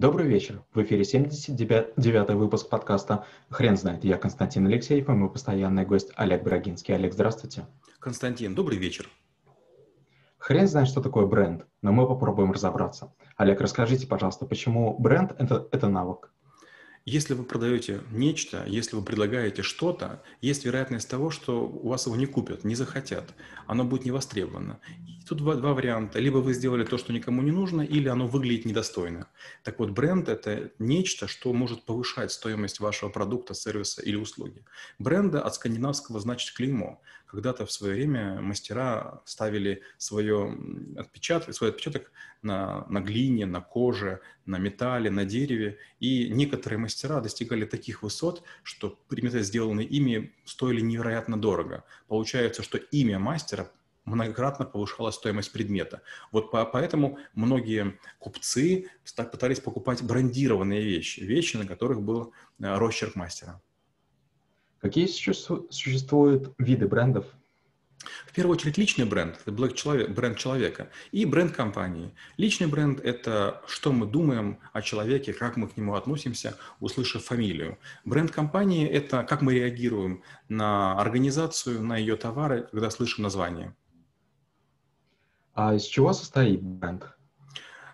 Добрый вечер. В эфире 79-й выпуск подкаста «Хрен знает». Я Константин Алексеев и мой постоянный гость Олег Брагинский. Олег, здравствуйте. Константин, добрый вечер. Хрен знает, что такое бренд, но мы попробуем разобраться. Олег, расскажите, пожалуйста, почему бренд это, – это навык? Если вы продаете нечто, если вы предлагаете что-то, есть вероятность того, что у вас его не купят, не захотят. Оно будет не востребовано. И тут два, два варианта. Либо вы сделали то, что никому не нужно, или оно выглядит недостойно. Так вот, бренд – это нечто, что может повышать стоимость вашего продукта, сервиса или услуги. Бренда от скандинавского значит клеймо. Когда-то в свое время мастера ставили свое отпечаток, свой отпечаток на, на глине, на коже, на металле, на дереве. И некоторые мастера достигали таких высот, что предметы, сделанные ими, стоили невероятно дорого. Получается, что имя мастера многократно повышала стоимость предмета. Вот по, поэтому многие купцы пытались покупать брендированные вещи, вещи, на которых был э, росчерк мастера. Какие существуют виды брендов? В первую очередь личный бренд – это бренд человека, и бренд компании. Личный бренд – это что мы думаем о человеке, как мы к нему относимся, услышав фамилию. Бренд компании – это как мы реагируем на организацию, на ее товары, когда слышим название. А из чего состоит бренд?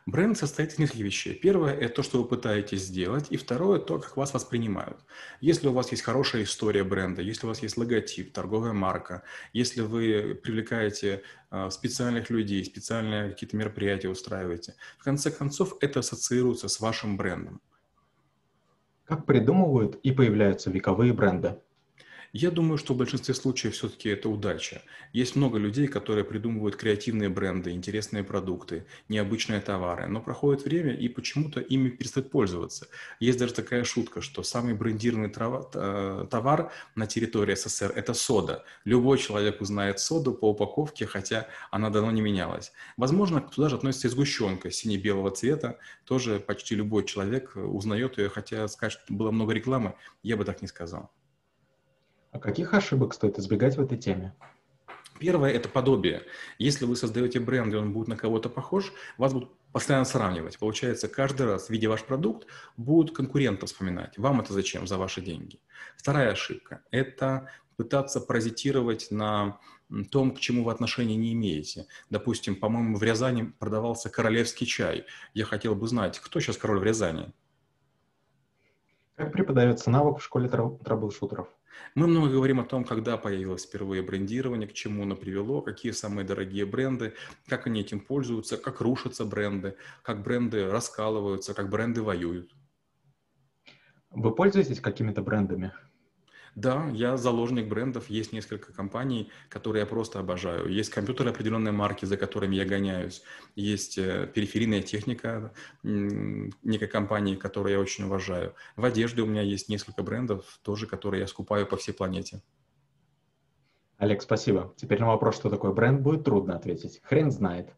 Бренд состоит из нескольких вещей. Первое – это то, что вы пытаетесь сделать, и второе – то, как вас воспринимают. Если у вас есть хорошая история бренда, если у вас есть логотип, торговая марка, если вы привлекаете э, специальных людей, специальные какие-то мероприятия устраиваете, в конце концов это ассоциируется с вашим брендом. Как придумывают и появляются вековые бренды? Я думаю, что в большинстве случаев все-таки это удача. Есть много людей, которые придумывают креативные бренды, интересные продукты, необычные товары, но проходит время и почему-то ими перестают пользоваться. Есть даже такая шутка, что самый брендированный э, товар на территории СССР – это сода. Любой человек узнает соду по упаковке, хотя она давно не менялась. Возможно, туда же относится и сгущенка сине-белого цвета. Тоже почти любой человек узнает ее, хотя сказать, что было много рекламы, я бы так не сказал. А каких ошибок стоит избегать в этой теме? Первое – это подобие. Если вы создаете бренд, и он будет на кого-то похож, вас будут постоянно сравнивать. Получается, каждый раз, видя ваш продукт, будут конкурента вспоминать. Вам это зачем? За ваши деньги. Вторая ошибка – это пытаться паразитировать на том, к чему вы отношения не имеете. Допустим, по-моему, в Рязани продавался королевский чай. Я хотел бы знать, кто сейчас король в Рязани? Как преподается навык в школе трабл-шутеров? Мы много говорим о том, когда появилось впервые брендирование, к чему оно привело, какие самые дорогие бренды, как они этим пользуются, как рушатся бренды, как бренды раскалываются, как бренды воюют. Вы пользуетесь какими-то брендами? Да, я заложник брендов. Есть несколько компаний, которые я просто обожаю. Есть компьютеры определенной марки, за которыми я гоняюсь. Есть э, периферийная техника некой компании, которую я очень уважаю. В одежде у меня есть несколько брендов, тоже, которые я скупаю по всей планете. Олег, спасибо. Теперь на вопрос, что такое бренд, будет трудно ответить. Хрен знает.